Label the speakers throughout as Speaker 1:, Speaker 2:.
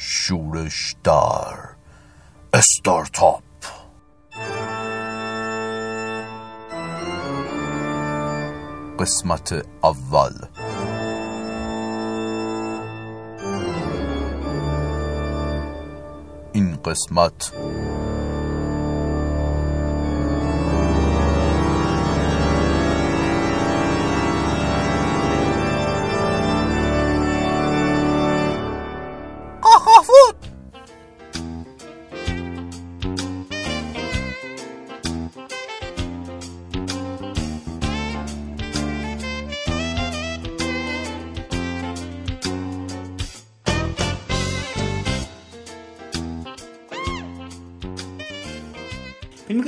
Speaker 1: شورش در استارتاپ. قسمت اول. این قسمت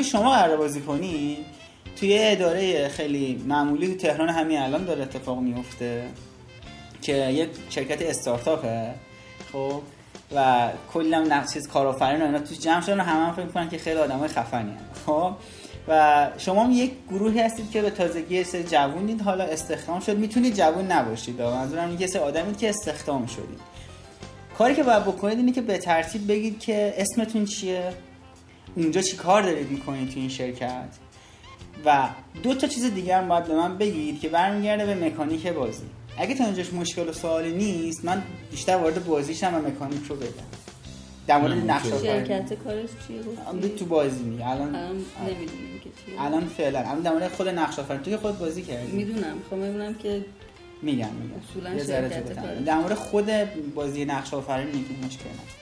Speaker 2: که شما قرار بازی کنی توی اداره خیلی معمولی تو تهران همین الان داره اتفاق میفته که یک شرکت استارتاپه خب؟ و کلی هم چیز کارآفرین و اینا توش جمع شدن و همه هم فکر می‌کنن که خیلی آدمای خفنی خب؟ و شما هم یک گروهی هستید که به تازگی یه سری جوونید حالا استخدام شد. می‌تونید جوون نباشید منظورم اینه سری آدمید که استخدام شدید. کاری که باید بکنید اینه که به ترتیب بگید که اسمتون چیه؟ اونجا چی کار دارید می‌کنید تو این شرکت؟ و دو تا چیز دیگه هم باید به من بگید که برمیگرده به مکانیک بازی. اگه تا اینجاش مشکل و سوالی نیست من بیشتر وارد بازیشم و مکانیک رو بدم در مورد نقش
Speaker 3: شرکت کارش چیه
Speaker 2: تو بازی می الان
Speaker 3: نمی‌دونیم که چیه
Speaker 2: الان فعلا. الان در مورد خود نقش آفرینی تو که خود بازی کردی.
Speaker 3: می‌دونم. خب می‌دونم که
Speaker 2: میگم میگم.
Speaker 3: اصولاً
Speaker 2: یه ذره
Speaker 3: شرکت.
Speaker 2: در مورد خود بازی نقش آفرینی که مشکل نداره.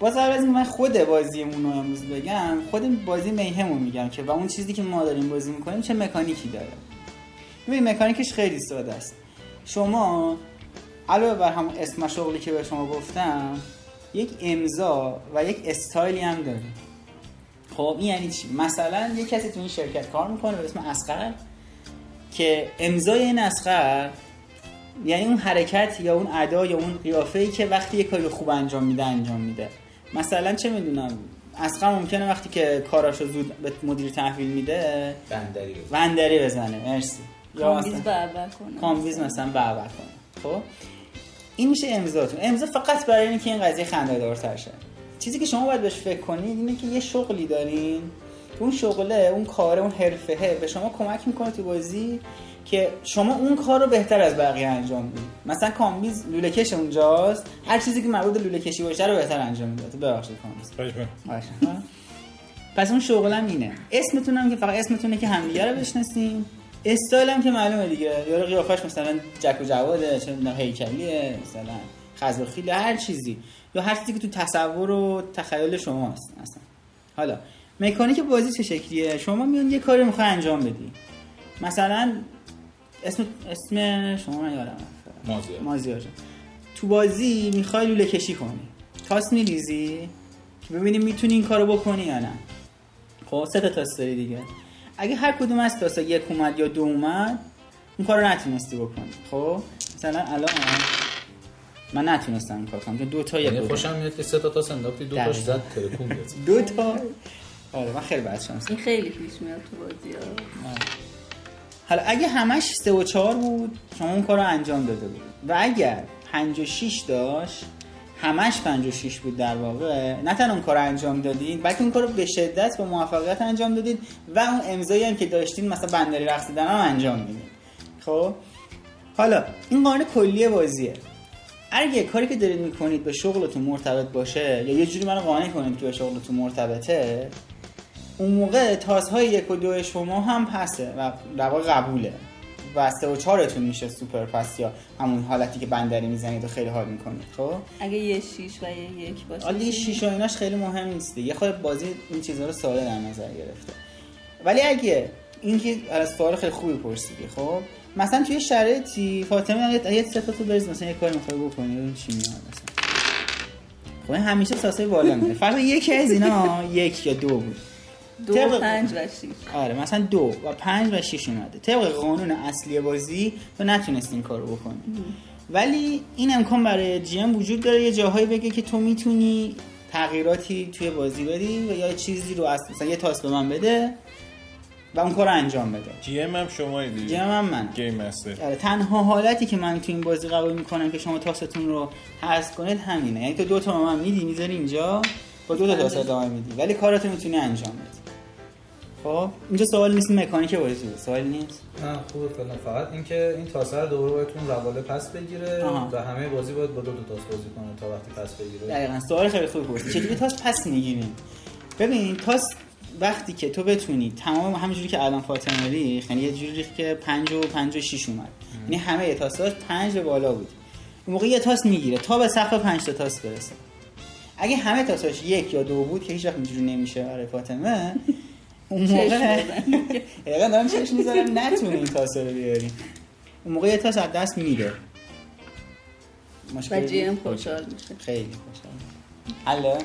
Speaker 2: باز قبل از من خود بازیمون رو امروز بگم خود بازی میهمون میگم که و اون چیزی که ما داریم بازی می‌کنیم چه مکانیکی داره. ببین مکانیکش خیلی ساده است. شما علاوه بر همون اسم شغلی که به شما گفتم یک امضا و یک استایلی هم داره خب این یعنی چی؟ مثلا یه کسی تو این شرکت کار می‌کنه به اسم اسقر که امضای این اسقر یعنی اون حرکت یا اون ادا یا اون قیافه ای که وقتی یه کاری خوب انجام میده انجام میده. مثلا چه می‌دونم اصغر ممکنه وقتی که کاراشو زود به مدیر تحویل میده
Speaker 4: بندری
Speaker 2: وندری بزنه مرسی. یا
Speaker 3: کامبیز بربر کنم
Speaker 2: کامبیز مثلا بربر کنه. خب؟ این میشه امضاتون. امضا فقط برای اینکه این قضیه خنده دارتر شه چیزی که شما باید بهش فکر کنید اینه که یه شغلی دارین که اون شغله اون کاره اون حرفه به شما کمک می‌کنه تو بازی که شما اون کار رو بهتر از بقیه انجام بدید مثلا کامبیز لوله کش اونجاست. هر چیزی که مربوط به لوله کشی باشه رو بهتر انجام میده. ببخشید کامبیز. باشه. پس اون شغلم اینه. اسمتون هم که فقط اسمتونه که همدیگه رو بشناسین استایل هم که معلومه دیگه. یارو قیافش مثلا جک و جواده چه می‌دونم هیکلیه مثلا خز و خیل هر چیزی. یا هر چیزی که تو تصور و تخیل شماست اصلا. حالا مکانیک بازی چه شکلیه؟ شما میون یه کاری می‌خوای انجام بدی. مثلا اسم اسم شما من یادم.
Speaker 4: مازیار.
Speaker 2: مازیار جان. تو بازی می‌خوای لوله کشی کنی. تاس میریزی؟ که ببینی می‌تونی این کارو بکنی یا نه. خب سه تا تاس داری دیگه. اگه هر کدوم از تاسا یک اومد یا دو اومد اون کارو نتونستی بکنی. خب؟ مثلا الان من نتونستم این کار کنم چون دو تا یک
Speaker 4: یعنی. خوشم میاد که سه تا تاس انداختی دو تاش. زد ترکون
Speaker 2: دو تا. آره من خیلی شانس
Speaker 3: این خیلی پیش میاد تو بازی ها.
Speaker 2: حالا اگه همش سه و چهار بود شما اون کار رو انجام داده بود و اگر پنج و شیش داشت همش پنج و شیش بود در واقع. نه تنها اون کار رو انجام دادین بلکه اون کار رو به شدت با موفقیت انجام دادین و اون امضایی هم که داشتین مثلا بندری رقصیدن هم انجام میدین خب؟ حالا این قانون کلی بازیه. اگه کاری که دارید می‌کنید به شغلتون مرتبط باشه یا یه جوری منو قانع کنید که به شغلتون مرتبطه اون موقع تازهای یک و دو شما هم پسه و در واقع قبوله و سه و چهارتون میشه سوپر پس یا همون حالتی که بندری می‌زنید و خیلی حال می‌کنید خب؟
Speaker 3: اگه یه شیش و یه یک باشه.
Speaker 2: حالا شیش و ایناش خیلی مهم نیست یه خود بازی این چیزها رو ساده در نظر گرفته. ولی اگه اینکه از سوال خیلی خوبی پرسیدی خب؟ مثلا توی شرایطی فاطمه یه یه سه تو بریز مثلا یه کاری می‌خوای بکنی ببین چی میاد مثلا؟ خب همیشه ساسای بالا میره. فقط یکی از اینا یک یا دو بود.
Speaker 3: دو
Speaker 2: طبق-
Speaker 3: پنج و شیش.
Speaker 2: آره مثلا دو و پنج و شیش اومده. طبق قانون اصلی بازی تو نتونستی این کارو بکنی. ولی این امکان برای جی ام وجود داره. یه جاهایی بگه که تو می‌تونی تغییراتی توی بازی بدی و یا چیزی رو از مثلا یه تاس به من بده و اون کار رو انجام بده.
Speaker 5: جی ام هم شما دیگه.
Speaker 2: جیم هم من
Speaker 5: گیم مستر.
Speaker 2: آره تنها حالتی که من تو این بازی قبول می‌کنم که شما تاستون رو حذف کنید همینه. یعنی تو دو تا من میدی می‌ذاری اینجا با دو تا تاس ادامه میدی. ولی کاراتو می‌تونی انجام بدی. خب اینجا سوال نیست مکانیک بازی. سوال نیست؟
Speaker 4: نه خوبه فعلا. فقط اینکه این تاسه رو دوباره اون رواله پس بگیره
Speaker 2: آها.
Speaker 4: و همه بازی باید با دو تا تاس بازی کنه تا وقتی پس بگیره.
Speaker 2: دقیقا سوال خیلی خوبی پرسید چجوری تاس پس می‌گیریم ببین تاس وقتی که تو بتونی تمام همونجوری که الان فاطمه ریخ یعنی یه جوری ریخت که 5 و 5 و 6 اومد. یعنی همه تاساش 5 به بالا بود. اون موقع یه تاس می‌گیره تا به سقف 5 تا تاس برسه. اگه همه تاساش یک یا دو بود که هیچ وقت اینجوری نمیشه. آره فاطمه. اون موقع دقیقا دارم چشم می‌ذارم نتونه این تاس رو بیاری اون موقع یه تاس از دست میره
Speaker 3: و
Speaker 2: مشکلی
Speaker 3: جی ام
Speaker 2: نیست؟
Speaker 3: خوشحال میشه.
Speaker 2: خیلی خوشحال. حله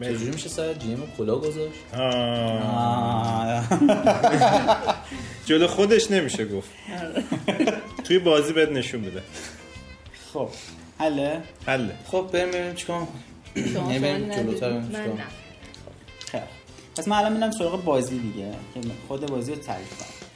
Speaker 4: چجوری میشه سر جیم کلا گذاشت.
Speaker 5: جلو خودش نمیشه گفت. توی بازی بهت نشون بده.
Speaker 2: خب. حله
Speaker 5: حله.
Speaker 4: خب بریم ببینیم چیکار
Speaker 3: سوال
Speaker 4: بریم جلوتر؟ ببینیم
Speaker 3: من
Speaker 4: چیکار
Speaker 2: خوب. پس من الان میرم سراغ بازی دیگه که خود بازی رو تعریف کنم.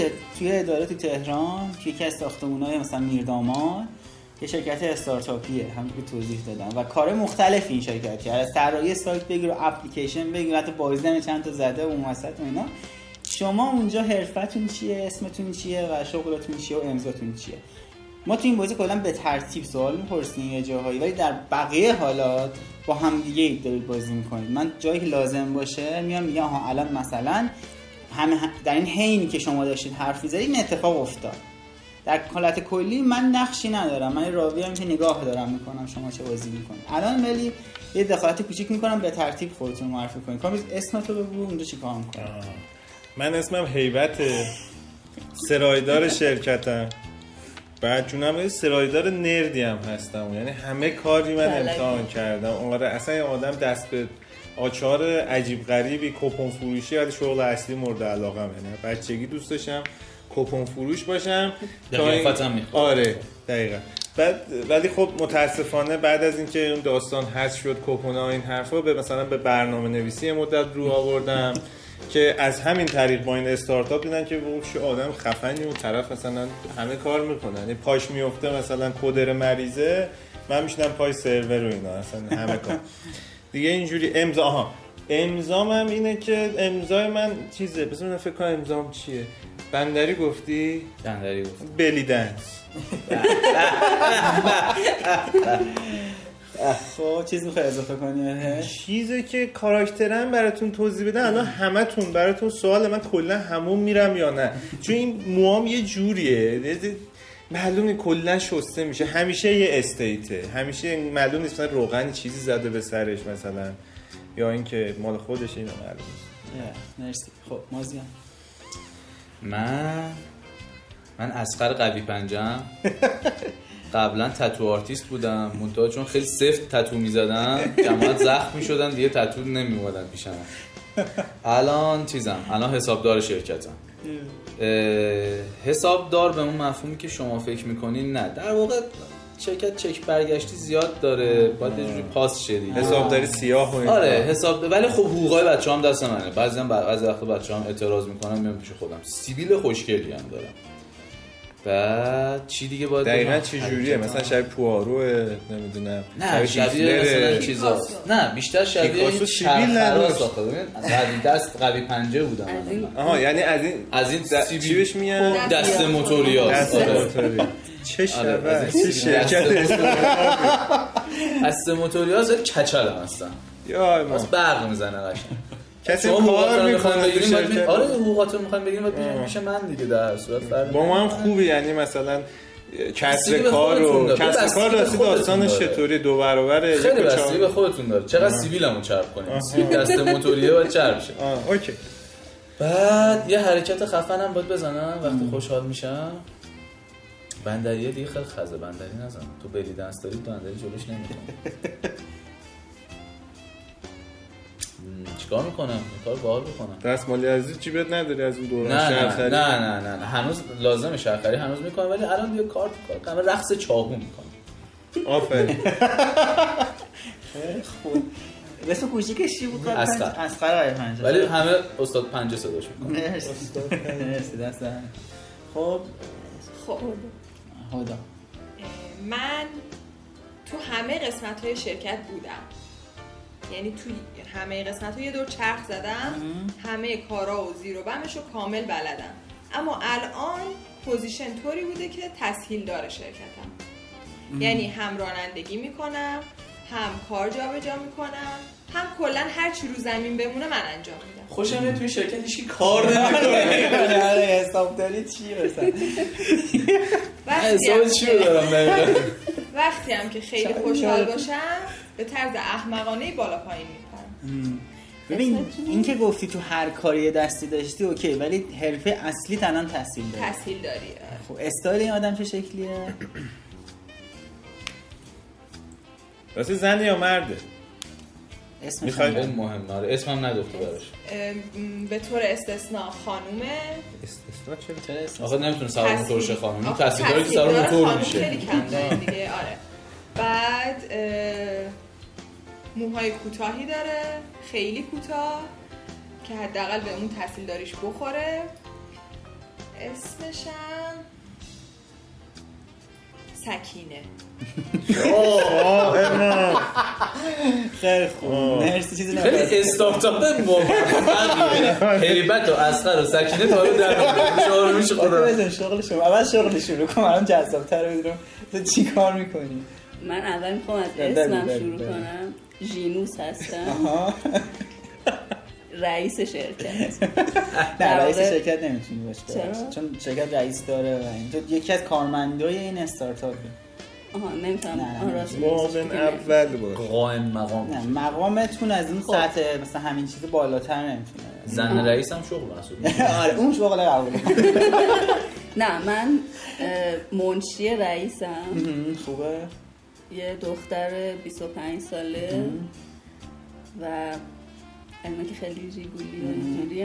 Speaker 2: اوکی توی اداره تهران توی یکی از ساختمون‌های مثلا میرداماد یه شرکت استارتاپیه همونطور که توضیح دادم. و کار مختلف این شرکتی از طراحی سایت بگیر و اپلیکیشن بگیر حتی بازی هم چند تا زده و اون و اینا. شما اونجا حرفتون چیه؟ اسمتون چیه؟ و شغلتون چیه؟ و امضاتون چیه؟ ما تو این بازی کلا به ترتیب سوال می‌پرسیم یه جاهایی ولی در بقیه حالات با هم دیگه دارید بازی می‌کنید. من جایی که لازم باشه میام میگم آها الان مثلا همه در این حینی که شما داشتید حرف می‌زدید این اتفاق افتاد. در حالت کلی من نقشی ندارم. من راوی هم که نگاه دارم می‌کنم شما چه بازی می‌کنید. الان ولی یه دخالت کوچیک می‌کنم به ترتیب خودتون معرفی کنید. کامیز اسم تو بگو اونجا چی کار می‌کنم
Speaker 5: من اسمم هیبت سرایدار شرکتم. بعد جونم یه سرایدار نردی هم هستم. یعنی همه کاری من
Speaker 3: بلدی.
Speaker 5: امتحان کردم. آره اصلا یه آدم دست به آچار عجیب غریبی کپون فروشی ولی شغل اصلی مورد علاقه یعنی بچگی دوست داشتم کپون فروش باشم تا این-. آره دقیقا. بعد ولی خب متاسفانه بعد از اینکه اون داستان حذف شد کپون ها این حرفا به مثلا به برنامه نویسی مدت رو آوردم که از همین طریق با این استارتاپ دیدن که چه آدم خفنی اون طرف مثلا همه کار می‌کنن. یعنی پاش میفته مثلا کدر مریضه من میشنم پای سرور و اینا اصلا همه کار. دیگه اینجوری امضا آها. امضام هم اینه که امضای من چیزه؟ بذار من فکر کنم امضام چیه. بندری گفتی؟
Speaker 4: دندری گفت
Speaker 5: بلی دنس.
Speaker 2: خب چیز می‌خوای اضافه کنی
Speaker 5: چیزی که کاراکترم براتون توضیح بدم الان همتون براتون سوال من کلا همون میرم یا نه؟ چون این موام یه جوریه. یه- معلوم نیست کلا شسته میشه. همیشه یه state ه. همیشه معلوم نیست مثلا روغنی چیزی زده به سرش مثلا. یا اینکه مال خودش اینو معلوم نیست.
Speaker 2: مرسی. خب مازیار.
Speaker 4: من من اصغر قوی پنجه‌م. قبلا tattoo artist بودم. منتها چون خیلی سفت تتو می‌زدم جماعت زخم می‌شدن دیگه تتو نمیومدن پیشم. الان چیزم. الان حسابدار شرکتم. اه، حسابدار به اون مفهومی که شما فکر می‌کنین نه. در واقع شرکت چک برگشتی زیاد داره. باید یه جوری پاس شدی.
Speaker 5: حسابداری سیاه و.
Speaker 4: آره حساب ولی خب حقوقای بچه هم دست منه. بعضی هم بعضی وقتا بچه هم اعتراض می‌کنن میام پیش خودم. سیبیل خوشگلی هم دارم. بعد چی دیگه باید
Speaker 5: دقیقا؟ چه جوریه؟ مثلا شبیه پوارو نمی‌دونم.
Speaker 4: نه شبیه مثلا چیزاست نه بیشتر شبیه این چرخرا. ساخته ببین قوی دست قوی پنجه بودم
Speaker 3: از این
Speaker 5: آها یعنی از این
Speaker 4: از این
Speaker 5: چی بهش میگن؟
Speaker 3: خب.
Speaker 4: دست موتوریاست
Speaker 5: دست
Speaker 4: آره.
Speaker 5: موتوری. چه
Speaker 4: آره،
Speaker 5: شبه
Speaker 4: از این
Speaker 5: چه شرکت
Speaker 4: موتوری- دست موتوریاست ولی کچل هم هستن
Speaker 5: یا
Speaker 4: برق می‌زنه قشنگ.
Speaker 5: کسی کار می‌کنه تو شرکت؟
Speaker 4: آره حقوقات رو می‌خواین بگیرین پیش من دیگه در صورت فرق
Speaker 5: با ما هم. خوبی یعنی مثلا کسر کار و. کسر کار راستی داستانش. چطوری؟ دو برابر
Speaker 4: خیلی بستگی به خودتون داره. چقدر سیبیلمو چرب کنیم. سیبیل دست موتوریه باید چرب شه.
Speaker 5: اوکی.
Speaker 4: بعد یه حرکت خفنم باید بزنم. وقتی خوشحال میشم. بندریه دیگه خیلی خزه. بندری نزن. تو بلی دنس داری بندری جلوش نمی‌کنه. چیکار می‌کنم؟ کار باحال بکنم
Speaker 5: دستمالی عزیز چی بهت نداری از اون دوران؟
Speaker 4: نه نه
Speaker 5: شهرخری؟
Speaker 4: نه نه نه نه. هنوز لازمه شهرخری هنوز می‌کنم ولی الان دیگه کارت کار رقص چاقو می‌کنم.
Speaker 5: آفرین.
Speaker 2: خوب اسم کوچیکش چی بود؟ اصغر. اصغر پنجه
Speaker 4: ولی همه استاد پنجه صداش می‌کنم
Speaker 2: مرسی. دست خب.
Speaker 3: خب.
Speaker 2: هدا
Speaker 3: اه، من تو همه قسمت های شرکت بودم. یعنی تو همه قسمت یه دور چرخ زدم همه کارا و زیر و بمش رو کامل بلدم. اما الان position طوری بوده که تحصیلدار شرکتم. یعنی هم رانندگی می‌کنم هم کار جابجا می‌کنم هم کلا هر چی رو زمین بمونه من انجام میدم.
Speaker 4: خوشم میاد توی شرکت هیچ کار نمی‌کنه.
Speaker 2: آره حسابداری چی مثلا؟
Speaker 3: وقتی هم
Speaker 4: حساب چی رو
Speaker 3: که-
Speaker 4: دارم دقیقاً؟
Speaker 3: وقتی هم که خیلی خوشحال. باشم به طرز احمقانه بالا پایین میپرم.
Speaker 2: ببین این که گفتی تو هر کاری دستی داشتی اوکی ولی حرفه اصلی الان تحصیل داری.
Speaker 3: تسهیل داری آره.
Speaker 2: خب استایل این آدم چه شکلیه؟
Speaker 5: راستی زن یا مرده
Speaker 2: اسمش
Speaker 5: می‌خوای-
Speaker 4: خیلی مهم آره. اسمم ندخته براش.
Speaker 3: به طور استثناء خانومه.
Speaker 5: استثنا چرا؟
Speaker 2: چرا اسمش
Speaker 4: آخه نمی‌تونه سوار موتور شه خانم تحصیل داره که سوار موتور میشه.
Speaker 3: خیلی کم داره دیگه آره. بعد اه، موهای کوتاهی داره خیلی کوتاه که حداقل به اون تحصیل داریش بخوره. اسمشم سکینه.
Speaker 2: خیلی خوب. مرسی چیزی
Speaker 4: خیلی
Speaker 2: نمی‌خواد.
Speaker 4: استارتاپ موفقیه هیبت و اسقر و سکینه تا رو در خدا
Speaker 2: بزن شغل شما. اول شغل شروع کن. الان جذاب‌تر بدونم. تو چی کار می‌کنی؟
Speaker 6: من اول می‌خوام از اسمم شروع. کنم. ژینوس هستم رئیس شرکت.
Speaker 2: نه رئیس شرکت نمی‌تونی باش
Speaker 6: چرا؟
Speaker 2: ببخشید. چون شرکت رئیس داره و این تو یکی از کارمندای این استارتاپی
Speaker 6: آها نمی‌تونم
Speaker 5: معاون اول باش
Speaker 4: قائم مقام.
Speaker 2: نه مقامتون از اون سطح مثلا همین چیز بالاتر نمی‌تونه.
Speaker 4: زن رئیس هم شغل محسوب
Speaker 2: آره اون شغل قبوله
Speaker 6: نه من منشی رئیسم.
Speaker 2: خوبه.
Speaker 6: یه دختر 25 ساله و اینا که خیلی ریگولی و اینجوری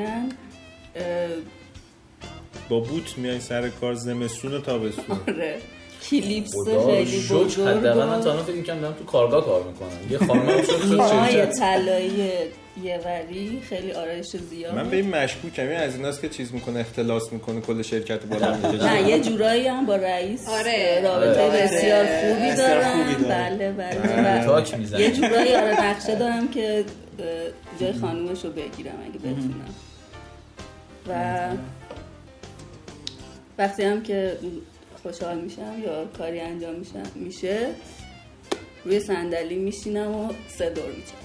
Speaker 5: با بوت میای سر کار زمستون و تابستون.
Speaker 6: آره. کلیپس خیلی بزرگ.
Speaker 4: حداقل من تا الان فکر دارم تو کارگاه کار می‌کنم. یه خانم شد شد
Speaker 6: موهای
Speaker 4: شرکت
Speaker 6: طلایی یه وری خیلی آرایش زیاد.
Speaker 5: من به این مشکوکم. این از ایناست که چیز می‌کنه اختلاس می‌کنه کل شرکت بالا می‌کشه
Speaker 6: نه یه جورایی هم با رئیس
Speaker 3: آره.
Speaker 6: رابطه
Speaker 2: آره.
Speaker 6: بسیار خوبی دارم. بله بله
Speaker 4: تاک می‌زنه
Speaker 6: یه جورایی آره نقشه دارم که جای خانومش رو بگیرم اگه بتونم. و وقتی هم که خوشحال میشم یا کاری انجام میشم میشه. روی صندلی میشینم و سه دور میچرخم.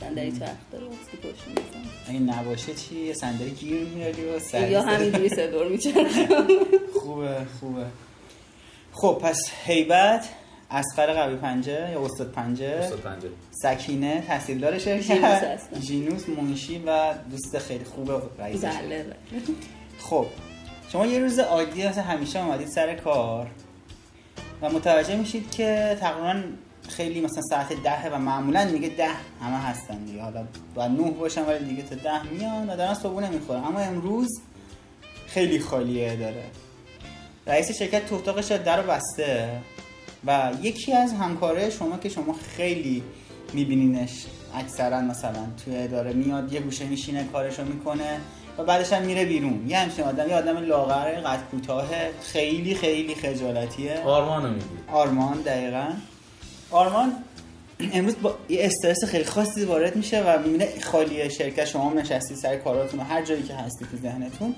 Speaker 6: صندلی چرخ داره وقتی پشت می‌زنم.
Speaker 2: اگه نباشه چی؟ یه صندلی گیر میاری و سر
Speaker 6: یا همینجوری سه دور میچرخم.
Speaker 2: خوبه خوبه. خب پس هیبت اسقر قوی پنجه یا استاد پنجه؟
Speaker 4: استاد پنجه.
Speaker 2: سکینه تحصیلدار شرکت
Speaker 6: هستم.
Speaker 2: ژینوس منشی و دوست خیلی خوبه رئیس شرکت.
Speaker 6: بله بله
Speaker 2: خب شما یه روز عادی همیشه اومدید سر کار و متوجه میشید که تقریبا خیلی مثلا ساعت ده و معمولا دیگه ده همه هستن دیگه. حالا باید نه باشن ولی دیگه تا ده میان و دارن صبحونه می‌خورن. اما امروز خیلی خالیه داره. رئیس شرکت تو اتاقش در بسته و یکی از همکاره شما که شما خیلی میبینینش اکثرا مثلا توی اداره میاد یه گوشه میشینه کارشو می‌کنه. و بعدش هم میره بیرون. یه همچین آدم یه آدم لاغر قد کوتاه خیلی خیلی خجالتیه.
Speaker 4: آرمانو میگی.
Speaker 2: آرمان دقیقا. آرمان امروز با یه استرس خیلی خاصی وارد میشه و می‌بینه خالی شرکت شما نشستی سر کاراتون و هر جایی که هستی تو ذهنتون.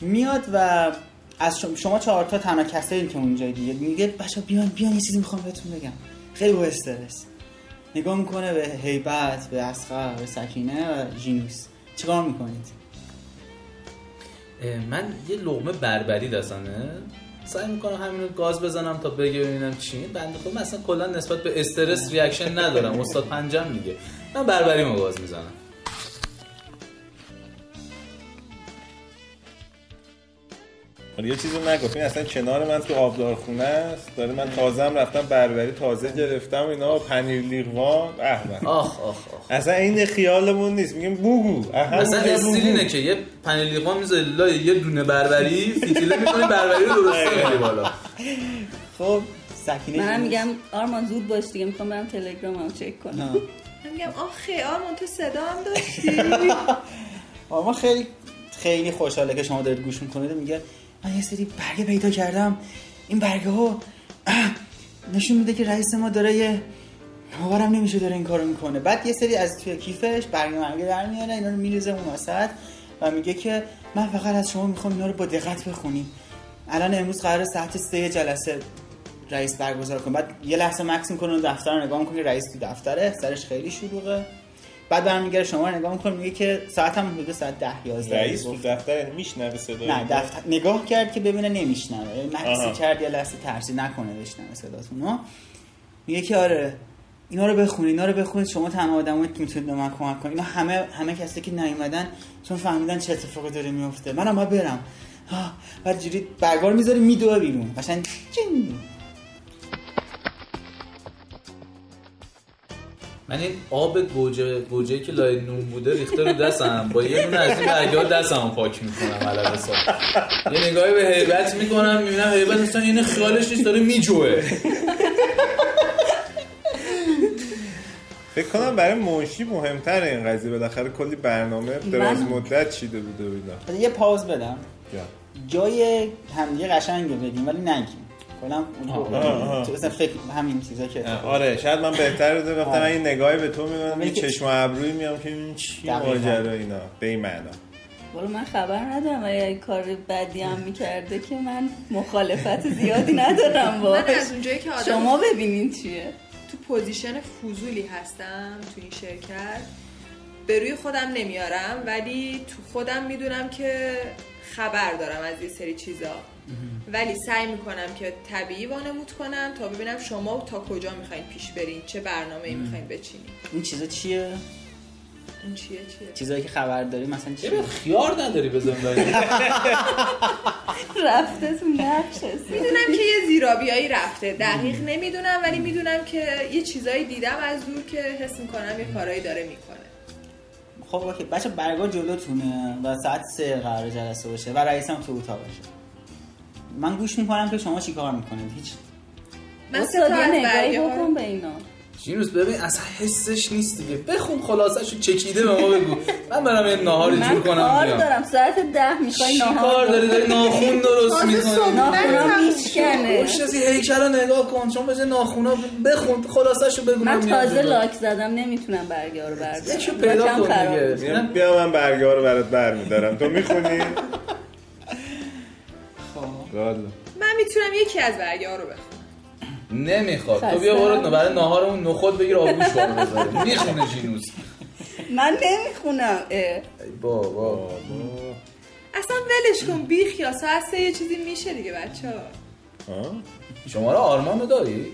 Speaker 2: میاد و از شما, شما چهار تا تنها کسایی که اونجا دیگه میگه بچا بیان بیان یه چیزی می‌خوام بهتون بگم. خیلی با استرس. نگاه می‌کنه به هیبت به اسقر به سکینه و ژینوس. چیکار می‌کنید؟
Speaker 4: من یه لقمه بربری دستمه. سعی می‌کنم همینو گاز بزنم تا بگه ببینم چی. بنده خود من اصلا کلا نسبت به استرس reaction ندارم. استاد پنجه‌م دیگه من بربری گاز می‌زنم.
Speaker 5: یه چیزی نگفت. این اصلا کنار من تو آبدارخونه است. داره من تازه هم رفتم بربری تازه گرفتم. اینا پنیر لیقوان به.
Speaker 4: آخ آخ آخ.
Speaker 5: اصلا این خیالمون نیست. میگیم بوگو.
Speaker 4: اصلا استایل اینه که یه پنلیقا می‌ذاری لای یه دونه بربری فیتیله می‌کنی بربری رو درسته میاری بالا.
Speaker 2: خب سکینه
Speaker 6: منم
Speaker 2: جون.
Speaker 6: میگم آرمان زود باش دیگه می‌خوام برم تلگرامم چک کنم.
Speaker 3: من میگم آخه آرمان تو صدا هم داشتی.
Speaker 2: آرمان خیلی خیلی خوشحاله که شما دارید گوش می‌کنید. میگه من یه سری برگه پیدا کردم. این برگه ها نشون میده که رئیس ما داره یه باورم نمیشه داره این کارو می‌کنه. بعد یه سری از توی کیفش برگه مرگه در میاره اینا رو میریزه اون وسط و میگه که من فقط از شما می‌خوام اینا رو با دقت بخونیم. الان امروز قرار ساعت سه جلسه رئیس برگزار کنه بعد یه لحظه مکس می‌کنه اون دفتر رو نگاه می‌کنه رئیس تو دفتره سرش خیلی شلوغه. بعد برمیگره شما نگاه می‌کنه میگه که ساعت هم حدود ساعت 10 11
Speaker 5: رئیس تو. دفتر یعنی میشنوه صدا
Speaker 2: نه دفتر نگاه کرد که ببینه نمیشنوه. مکسی
Speaker 5: آها.
Speaker 2: کرد یه لحظه ترسید نکنه بشنوه صداتونو میگه که آره اینا رو بخونید اینا رو بخونید شما تنها آدمایی که می‌تونید به من کمک کنید. اینا همه همه کسی که نیومدن چون فهمیدن چه اتفاقی داره میفته منم باید برم. بعد جوری برگار می‌ذاره میدوه بیرون. قشنگ
Speaker 4: من این آب گوجه گوجه که لای نون بوده ریخته رو دستم. با یه دونه از این برگه دستم پاک می‌کنم علل یه نگاهی به هیبت می‌کنم می‌بینم هیبت اصلا اینه خیالش نیست داره میجوه.
Speaker 5: فکر کنم برای منشی مهمتر این قضیه. بالاخره کلی برنامه دراز مدت چیده بوده اینا.
Speaker 2: بعد یه پاوز بدم.
Speaker 5: جا.
Speaker 2: جای همدیگه قشنگ رو بدیم ولی نگیم. کلا. تو اصلا فکر همین چیزا که
Speaker 5: آره شاید من بهتر بوده گفتم. من این نگاهی به تو
Speaker 2: ولی
Speaker 5: این
Speaker 2: که-
Speaker 5: چشم و ابروی میام که این چی. ماجرا اینا. به این معنا.
Speaker 6: والا من خبر ندارم ولی اگه کار بدی هم می‌کرده که من مخالفت زیادی ندارم
Speaker 3: من
Speaker 6: باش
Speaker 3: از اونجایی که آدم
Speaker 6: شما ببینین چیه.
Speaker 3: تو position فضولی هستم تو این شرکت. به روی خودم نمیارم ولی تو خودم می‌دونم که خبر دارم از یه سری چیزا. ولی سعی می‌کنم که طبیعی وانمود کنم تا ببینم شما تا کجا می‌خواین پیش برین چه برنامه ای می‌خواین بچینین.
Speaker 2: این چیزا چیه؟
Speaker 3: این چیه چیه؟
Speaker 2: چیزایی که خبر داری مثلا چیه
Speaker 4: چرا خیار نداری بزن؟
Speaker 6: رفته تو نقش
Speaker 3: می‌دونم که یه زیرابیایی رفته دقیق نمی‌دونم ولی می‌دونم که یه چیزایی دیدم از دور که حس می‌کنم یه کارایی داره می‌کنه.
Speaker 2: خب اوکی. بچه برگار جلوتونه و ساعت سه قرار جلسه باشه و رئیسم تو اتاق باشه من گوش می‌کنم که شما چیکار می‌کنید؟ هیچ
Speaker 3: من
Speaker 6: استاد یه
Speaker 3: از
Speaker 6: نگاهی بکن به اینا.
Speaker 4: جینوس ببین اصلا حسش نیست دیگه. بخون خلاصش چکیده به ما بگو. من برم یه ناهاری جور
Speaker 6: من
Speaker 4: کنم
Speaker 6: کار
Speaker 4: بیام.
Speaker 6: دارم. ساعت ده می‌خوای
Speaker 4: چی
Speaker 6: نهار
Speaker 4: کار داری؟ داری ناخون درست می‌کنی؟
Speaker 6: ناخونم میشکنه.
Speaker 4: خوش از این هیکل رو نگاه کن. چون بجه ناخونا بخون خلاصش رو بگو
Speaker 6: من تازه. لاک زدم نمی‌تونم برگه رو بردارم.
Speaker 4: یکیو پیدا کن. دیگه.
Speaker 5: بیا من برگه رو برات برمیدارم. تو می‌خونی؟ والا.
Speaker 3: من می‌تونم یکی از برگه ها رو بخونم.
Speaker 4: نمی‌خواد. تو
Speaker 6: خسته
Speaker 4: بیا برو. برای ناهارمون نخود بگیر آبگوش برو بذاری. می‌خونه جینوس.
Speaker 6: من نمی‌خونم.
Speaker 4: بابا
Speaker 5: بابا.
Speaker 3: اصلا ولش کن بیخ یا ساعت سه یه چیزی میشه دیگه بچه ها؟
Speaker 4: شما رو آرمان داری؟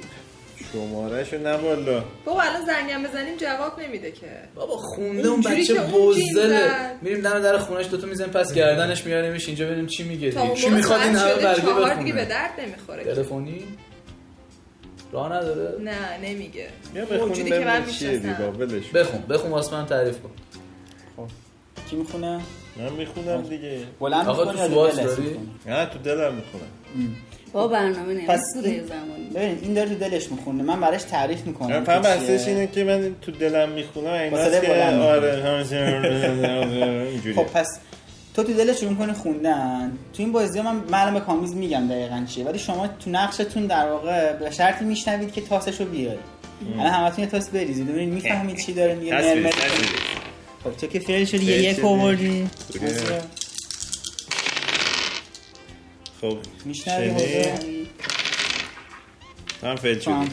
Speaker 5: شمارهشو نه والا
Speaker 3: بابا الان زنگم بزنیم جواب نمیده که.
Speaker 4: بابا خونده اون
Speaker 3: اونجوری
Speaker 4: بچه بزدله
Speaker 3: زد.
Speaker 4: میریم دم در خونش دوتا می‌زنیم پس گردنش میاریمش اینجا ببینیم چی میگه.
Speaker 3: موقع
Speaker 4: می‌خواد این همه برگه
Speaker 3: چهار دیگه به
Speaker 4: بخونه
Speaker 3: درد نمی‌خوره.
Speaker 4: تلفنی؟ راه نداره؟
Speaker 3: نه نمیگه.
Speaker 5: بیا بخون
Speaker 3: موجودی که من می‌شناسم.
Speaker 5: کن.
Speaker 4: بخون بخون واسه من تعریف کن.
Speaker 2: کی می‌خونه؟
Speaker 5: من می‌خونم دیگه.
Speaker 2: بلند می‌خونی
Speaker 4: داری؟
Speaker 5: نه تو دلم می‌خونم
Speaker 6: با برنامه
Speaker 2: پس این-
Speaker 6: یه زمانی.
Speaker 2: ببین این داره تو دلش می‌خونه. من براش تعریف می‌کنم
Speaker 5: من فهم بحثش اینه که من تو دلم می‌خونم این که آره
Speaker 2: خب پس تو تو دلش شروع می‌کنی خوندن. تو این بازی ها من معلومه کامیز میگم دقیقا چیه. ولی شما تو نقشتون در واقع به شرطی میشنوید که تاسش رو بیاری الان همتون یه تاس بریزید. ببینید می‌فهمید چی داره میگه. خب تو که فعل شدی یه یک. آوردی.
Speaker 5: خب
Speaker 2: میشنوی
Speaker 5: هم فیل
Speaker 2: تو هم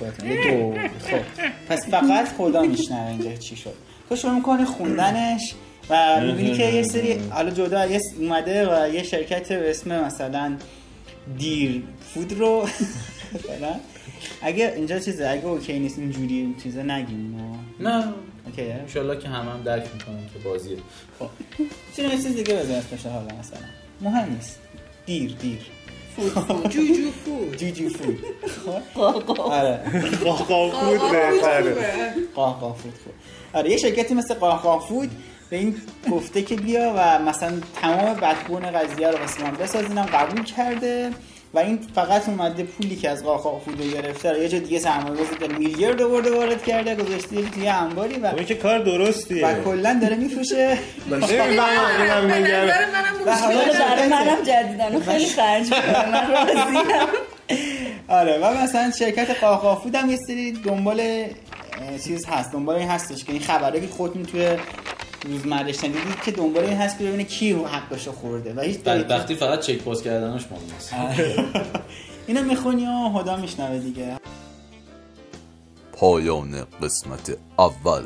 Speaker 2: فاطمه یه دو خب. پس فقط خدا میشنوه اینجا چی شد. تو شروع می‌کنی خوندنش و می‌بینی که یه سری حالا جدا یه اومده و یه شرکت به اسم مثلا دیر فود رو مثلا اگه اینجا چیزه اگه اوکی نیست اینجوری چیزا نگیم ما
Speaker 4: نه.
Speaker 2: اوکیه
Speaker 4: انشالله که همه هم درک می‌کنن که بازیه.
Speaker 2: چرا یه چیز دیگه بزن اسمش حالا مثلا. مهم نیست. دیر دیر.
Speaker 3: جوجو فود.
Speaker 2: جوجو فود.
Speaker 6: قاقا.
Speaker 2: آره.
Speaker 5: قاقا فود بهتره.
Speaker 2: فود آره یه شرکتی مثل قاه فود به این گفته که بیا و مثلا تمام بدبون قضیه رو واسه من بسازینم قبول کرده. و این فقط اومده پولی که از قاه فود رو گرفته رو یه جا دیگه سرمایه گذاری کرده. میلیارد آورده وارد کرده گذاشته یه توی انباری و
Speaker 5: اون که کار درستیه.
Speaker 2: و کلا داره میفروشه.
Speaker 3: به
Speaker 5: میگم
Speaker 3: منم
Speaker 2: و حالا
Speaker 6: منم جدیدن خیلی خرج می‌کنم من راضیم.
Speaker 2: آره و مثلا شرکت قاقافود هم یه سری دنبال چیز هست. دنبال این هستش که این خبره که خودتون توی روزمره شنیدید که دنبال این هست که ببینه کی حقشو خورده و هیچ
Speaker 4: بدبختی فقط چک پست کردنش مهم نیست.
Speaker 2: اینو می‌خونی و هدا میشنوه دیگه.
Speaker 1: پایان قسمت اول.